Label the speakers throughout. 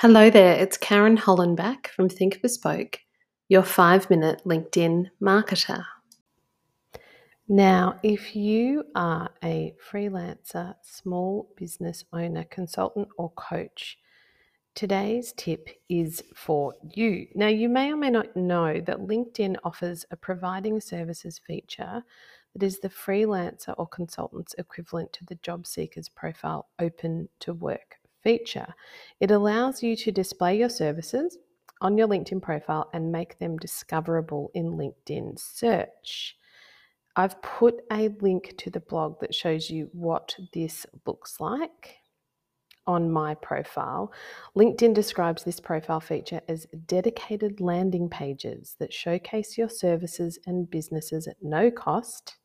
Speaker 1: Hello there, it's Karen Hollenbach from Think Bespoke, your five minute LinkedIn marketer. Now, if you are a freelancer, small business owner, consultant, or coach, today's tip is for you. Now, you may or may not know that LinkedIn offers a providing services feature that is the freelancer or consultant's equivalent to the job seeker's profile open to work feature. It allows you to display your services on your LinkedIn profile and make them discoverable in LinkedIn search. I've put a link to the blog that shows you what this looks like on my profile. LinkedIn describes this profile feature as dedicated landing pages that showcase your services and businesses at no cost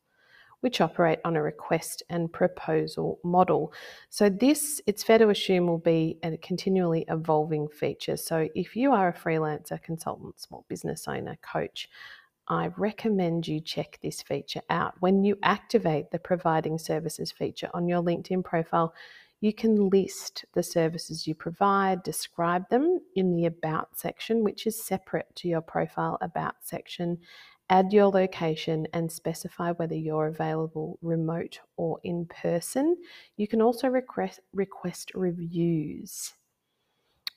Speaker 1: which operate on a request and proposal model. So, this, it's fair to assume, will be a continually evolving feature. So, if you are a freelancer, consultant, small business owner, coach, I recommend you check this feature out. When you activate the providing services feature on your LinkedIn profile, you can list the services you provide, describe them in the About section, which is separate to your profile About section, add your location and specify whether you're available remote or in person. You can also request, request reviews,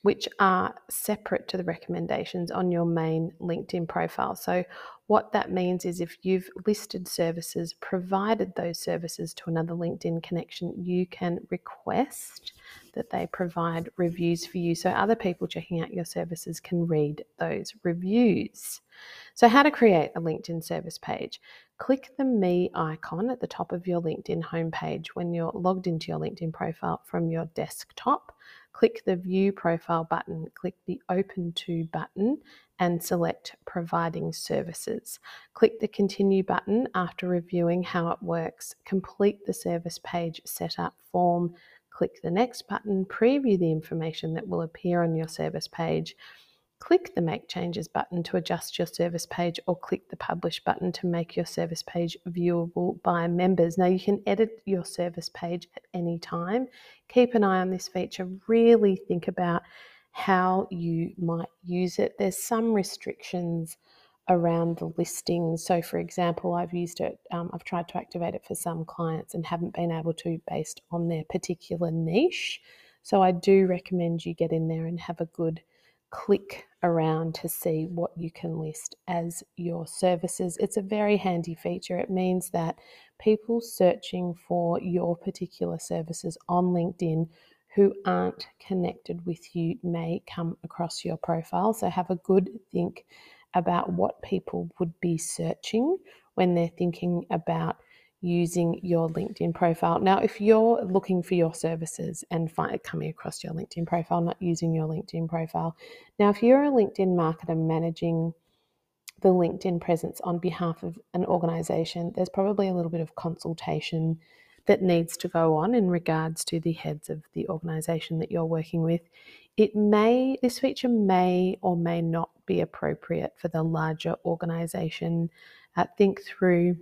Speaker 1: which are separate to the recommendations on your main LinkedIn profile. So, what that means is if you've listed services, provided those services to another LinkedIn connection, you can request that they provide reviews for you so other people checking out your services can read those reviews. So, how to create a LinkedIn service page? Click the Me icon at the top of your LinkedIn homepage when you're logged into your LinkedIn profile from your desktop. Click the View Profile button, click the Open To button, and select Providing Services. Click the Continue button after reviewing how it works. Complete the service page setup form. Click the Next button, preview the information that will appear on your service page Click the Make Changes button to adjust your service page, or click the Publish button to make your service page viewable by members. Now, you can edit your service page at any time. Keep an eye on this feature. Really think about how you might use it. There's some restrictions around the listings. So, for example, I've used it, um, I've tried to activate it for some clients and haven't been able to based on their particular niche. So, I do recommend you get in there and have a good click around to see what you can list as your services. It's a very handy feature. It means that people searching for your particular services on LinkedIn who aren't connected with you may come across your profile. So have a good think about what people would be searching when they're thinking about using your LinkedIn profile. Now, if you're looking for your services and find, coming across your LinkedIn profile, not using your LinkedIn profile, now if you're a LinkedIn marketer managing the LinkedIn presence on behalf of an organization, there's probably a little bit of consultation that needs to go on in regards to the heads of the organization that you're working with. It may, this feature may or may not be appropriate for the larger organization. Uh, think through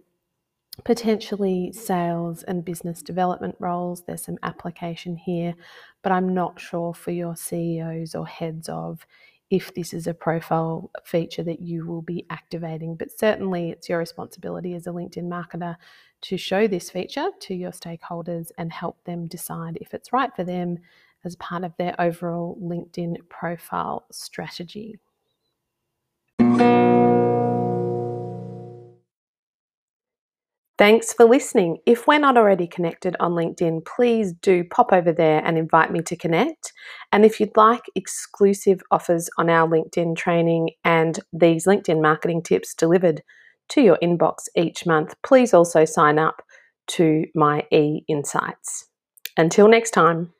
Speaker 1: potentially sales and business development roles. There's some application here, but I'm not sure for your CEOs or heads of if this is a profile feature that you will be activating. But certainly, it's your responsibility as a LinkedIn marketer to show this feature to your stakeholders and help them decide if it's right for them as part of their overall LinkedIn profile strategy. Thanks for listening. If we're not already connected on LinkedIn, please do pop over there and invite me to connect. And if you'd like exclusive offers on our LinkedIn training and these LinkedIn marketing tips delivered to your inbox each month, please also sign up to my e insights. Until next time.